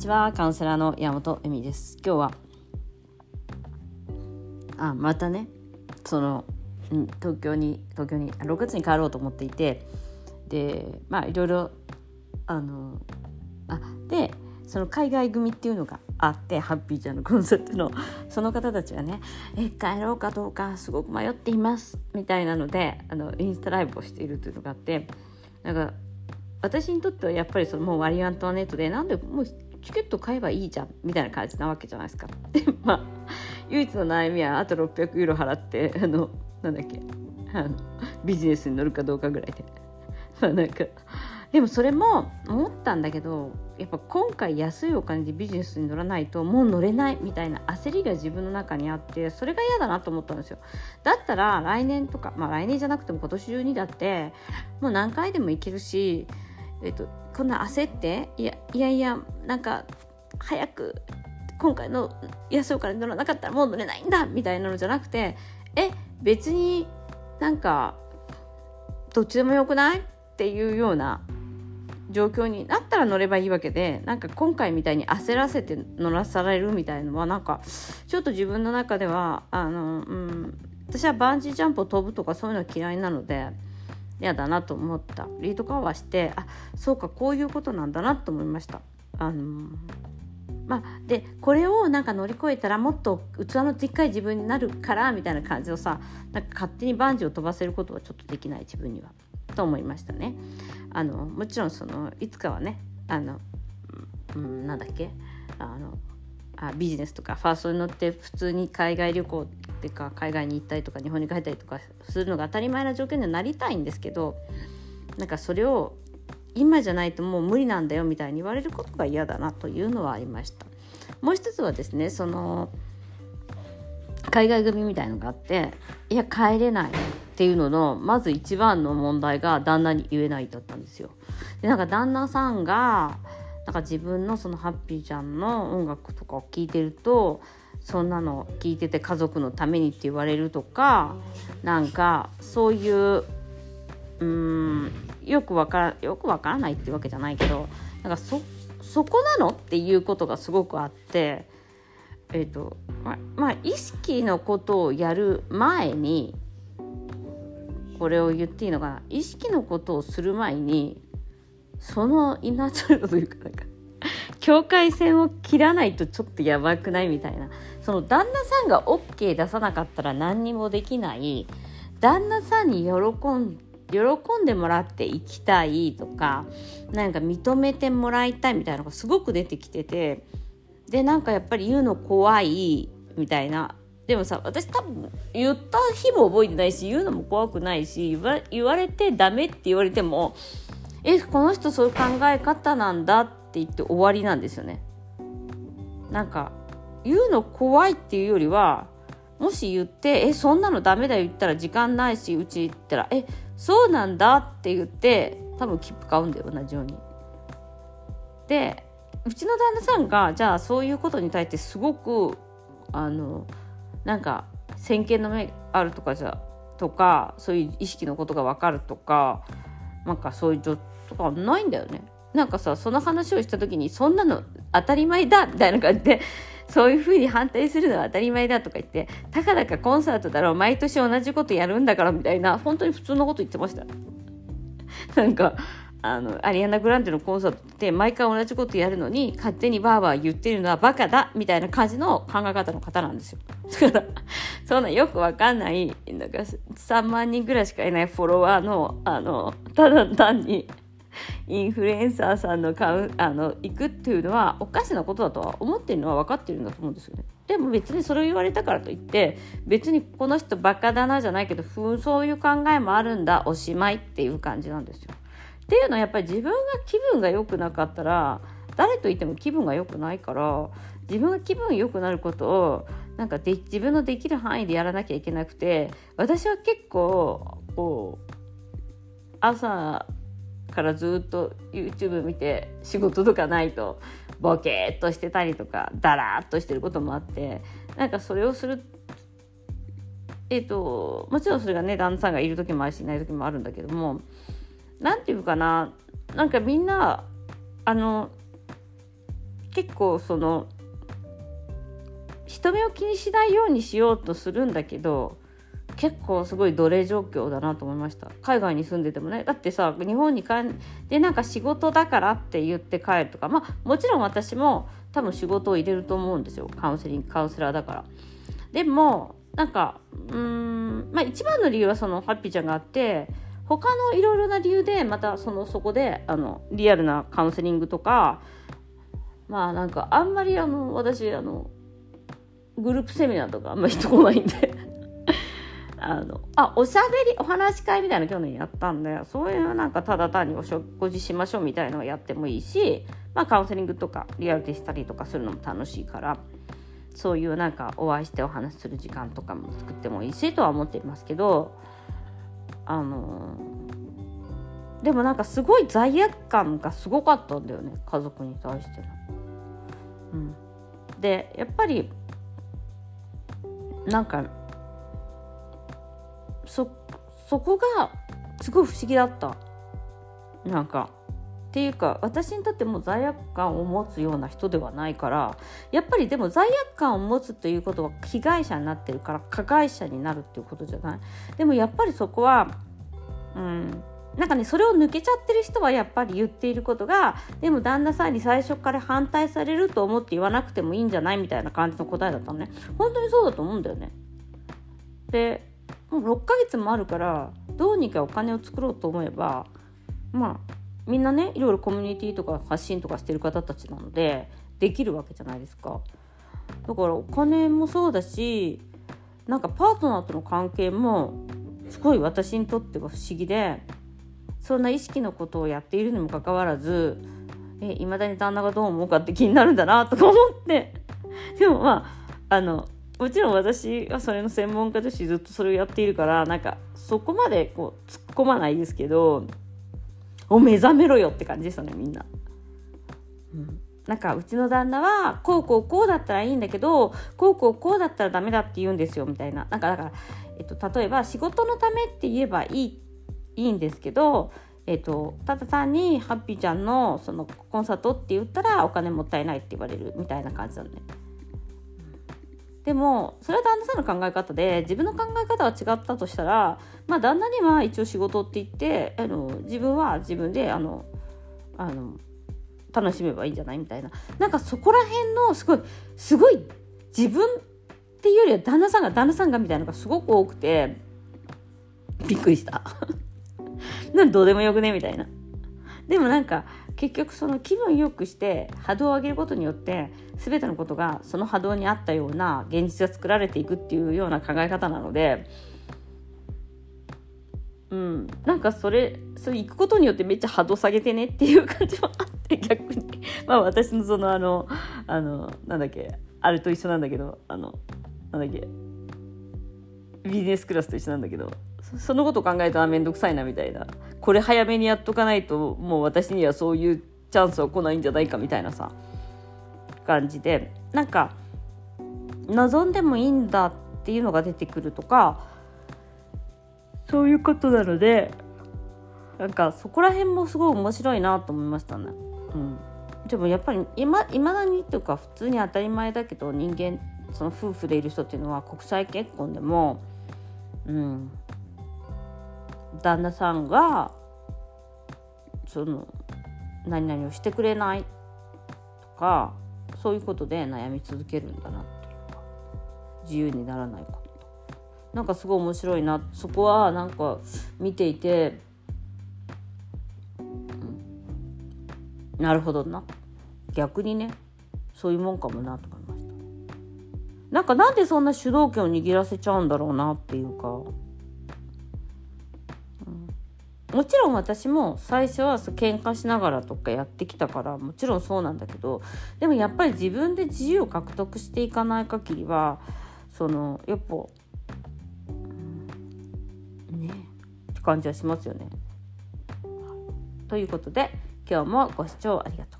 ちはカウンセラーの山本恵美です。今日はあまたねその東京に東京に6月に帰ろうと思っていてでまあいろいろあのあでその海外組っていうのがあってハッピーちゃんのコンサートのその方たちがね「え帰ろうかどうかすごく迷っています」みたいなのであのインスタライブをしているというのがあってなんか私にとってはやっぱりそのもうワリアントワネットでなんでもうチケット買えばいいじゃんみたいな感じなわけじゃないですか。でまあ唯一の悩みはあと600ユーロ払ってあのなんだっけあのビジネスに乗るかどうかぐらいで。まあなんかでもそれも思ったんだけどやっぱ今回安いお金でビジネスに乗らないともう乗れないみたいな焦りが自分の中にあってそれが嫌だなと思ったんですよだったら来年とかまあ来年じゃなくても今年中にだってもう何回でも行けるしえっとこんな焦って？いやいやいやなんか早く今回の安いお金乗らなかったらもう乗れないんだみたいなのじゃなくてえ別になんかどっちでもよくない？っていうような状況になったら乗ればいいわけでなんか今回みたいに焦らせて乗らされるみたいのはなんかちょっと自分の中ではあの、うん、私はバンジージャンプを飛ぶとかそういうの嫌いなので嫌だなと思ったリードカバーしてあそうかこういうことなんだなと思いました。あのまあ、でこれをなんか乗り越えたらもっと器のでっかい自分になるからみたいな感じをさなんか勝手にバンジーを飛ばせることはちょっとできない自分にはと思いましたね。あのもちろんそのいつかはねあの、うん、なんだっけ？あのあビジネスとかファーストに乗って普通に海外旅行っていうか海外に行ったりとか日本に帰ったりとかするのが当たり前な条件にはなりたいんですけどなんかそれを今じゃないともう無理なんだよみたいに言われることが嫌だなというのはありました。もう一つはですねその海外組みたいのがあっていや帰れないっていうののまず一番の問題が旦那に言えないだったんですよ。でなんか旦那さんがなんか自分のそのハッピーちゃんの音楽とかを聴いてるとそんなの聞いてて家族のためにって言われるとかなんかそういううんよくわからよくわからないってわけじゃないけどなんかそそこなのっていうことがすごくあってえ、ー、とままあ意識のことをやる前にこれを言っていいのかな？意識のことをする前にそのインナーチャイルというかなんか境界線を切らないとちょっとやばくない？みたいな。その旦那さんが OK 出さなかったら何にもできない。旦那さんに喜ん喜んでもらっていきたいとかなんか認めてもらいたいみたいなのがすごく出てきてて。でなんかやっぱり言うの怖いみたいな。でもさ私多分言った日も覚えてないし言うのも怖くないし言われてダメって言われてもえこの人そういう考え方なんだって言って終わりなんですよね。なんか言うの怖いっていうよりはもし言って「えそんなのダメだよ」言ったら時間ないしうち行ったら「えそうなんだ」って言って多分切符買うんだよ同じように。でうちの旦那さんがじゃあそういうことに対してすごくあのなんか先見の目あるとかじゃとかそういう意識のことが分かるとかなんかそういう状とかないんだよね。なんかさその話をした時にそんなの当たり前だみたいな感じでそういうふうに反対するのは当たり前だとか言ってたかだかコンサートだろう毎年同じことやるんだからみたいな本当に普通のこと言ってました。なんかあのアリアナ・グランデのコンサートって毎回同じことやるのに勝手にバーバー言ってるのはバカだみたいな感じの考え方の方なんですよ。だからそんなよくわかんないなんか3万人ぐらいしかいないフォロワーのあのただ単にインフルエンサーさんの買うあの行くっていうのはおかしなことだとは思ってるのは分かってるんだと思うんですよね。でも別にそれを言われたからといって別にこの人バカだなじゃないけどふんそういう考えもあるんだおしまいっていう感じなんですよ。っていうのはやっぱり自分が気分が良くなかったら誰といても気分が良くないから自分が気分良くなることをなんかで自分のできる範囲でやらなきゃいけなくて私は結構こう朝からずっと YouTube 見て仕事とかないとボケーっとしてたりとかダラーっとしてることもあってなんかそれをするえっ、ー、ともちろんそれがね旦那さんがいる時もあるしいない時もあるんだけども何て言うかななんかみんなあの結構その人目を気にしないようにしようとするんだけど結構すごい奴隷状況だなと思いました。海外に住んでてもね。だってさ日本に帰でなんか仕事だからって言って帰るとか。まあもちろん私も多分仕事を入れると思うんですよ。カウンセリングカウンセラーだから。でもなんかうんまあ一番の理由はそのハッピーちゃんがあって他のいろいろな理由でまたそのそこであのリアルなカウンセリングとかまあなんかあんまりあの私あのグループセミナーとかあんまり人来ないんで。あのあおしゃべりお話し会みたいな去年やったんでそういうなんかただ単にお食事しましょうみたいなのをやってもいいし、まあ、カウンセリングとかリアルでしたりとかするのも楽しいからそういうなんかお会いしてお話しする時間とかも作ってもいいしとは思っていますけどあのでもなんかすごい罪悪感がすごかったんだよね家族に対しての。うん、でやっぱりなんかそこがすごい不思議だった。なんかっていうか私にとっても罪悪感を持つような人ではないからやっぱりでも罪悪感を持つということは被害者になってるから加害者になるっていうことじゃない？でもやっぱりそこはうんなんかねそれを抜けちゃってる人はやっぱり言っていることがでも旦那さんに最初から反対されると思って言わなくてもいいんじゃない？みたいな感じの答えだったのね。本当にそうだと思うんだよね。でもう6ヶ月もあるからどうにかお金を作ろうと思えばまあみんなねいろいろコミュニティとか発信とかしてる方たちなのでできるわけじゃないですか。だからお金もそうだしなんかパートナーとの関係もすごい私にとっては不思議でそんな意識のことをやっているにもかかわらずいまだに旦那がどう思うかって気になるんだなとか思って。でもまああのもちろん私はそれの専門家としてずっとそれをやっているからなんかそこまでこう突っ込まないですけどお目覚めろよって感じでしたねみんな。うんなんかうちの旦那はこうこうこうだったらいいんだけどこうこうこうだったらダメだって言うんですよみたいななんかだから、えっと、例えば仕事のためって言えばいいいいんですけど、えっと、ただ単にハッピーちゃんのそのコンサートって言ったらお金もったいないって言われるみたいな感じなのね。でもそれは旦那さんの考え方で自分の考え方は違ったとしたらまあ旦那には一応仕事って言ってあの自分は自分であのあの楽しめばいいんじゃないみたいな。なんかそこら辺のすごいすごい自分っていうよりは旦那さんが旦那さんがみたいなのがすごく多くてびっくりした。なんどうでもよくね？みたいな。でもなんか結局その気分よくして波動を上げることによって全てのことがその波動に合ったような現実が作られていくっていうような考え方なのでうん。なんかそれそれ行くことによってめっちゃ波動下げてねっていう感じもあって 逆に。まあ私のそのあのあのなんだっけあれと一緒なんだけどあのなんだっけビジネスクラスと一緒なんだけどそのこと考えたら面倒くさいなみたいな。これ早めにやっとかないともう私にはそういうチャンスは来ないんじゃないかみたいなさ。感じで。なんか望んでもいいんだっていうのが出てくるとかそういうことなのでなんかそこら辺もすごい面白いなと思いましたね。うん、でもやっぱりいまだにっていうか普通に当たり前だけど人間その夫婦でいる人っていうのは国際結婚でも、うん、旦那さんがその何々をしてくれないとかそういうことで悩み続けるんだなっていうか自由にならないこと。なんかすごい面白いな。そこはなんか見ていて、うん、なるほどな。逆にねそういうもんかもなと思いました。なんかなんでそんな主導権を握らせちゃうんだろうなっていうかもちろん私も最初は喧嘩しながらとかやってきたからもちろんそうなんだけどでもやっぱり自分で自由を獲得していかない限りはそのやっぱねって感じはしますよね。ということで今日もご視聴ありがとう